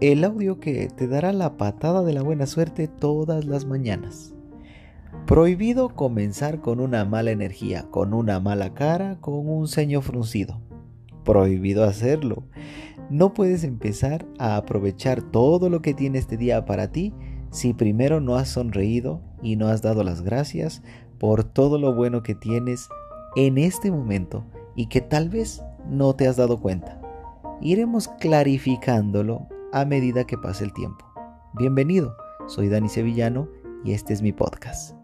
El audio que te dará la patada de la buena suerte todas las mañanas. Prohibido comenzar con una mala energía, con una mala cara, con un ceño fruncido. Prohibido hacerlo. No puedes empezar a aprovechar todo lo que tiene este día para ti si primero no has sonreído y no has dado las gracias por todo lo bueno que tienes en este momento y que tal vez no te has dado cuenta. Iremos clarificándolo a medida que pase el tiempo. Bienvenido, soy Dani Sevillano y este es mi podcast.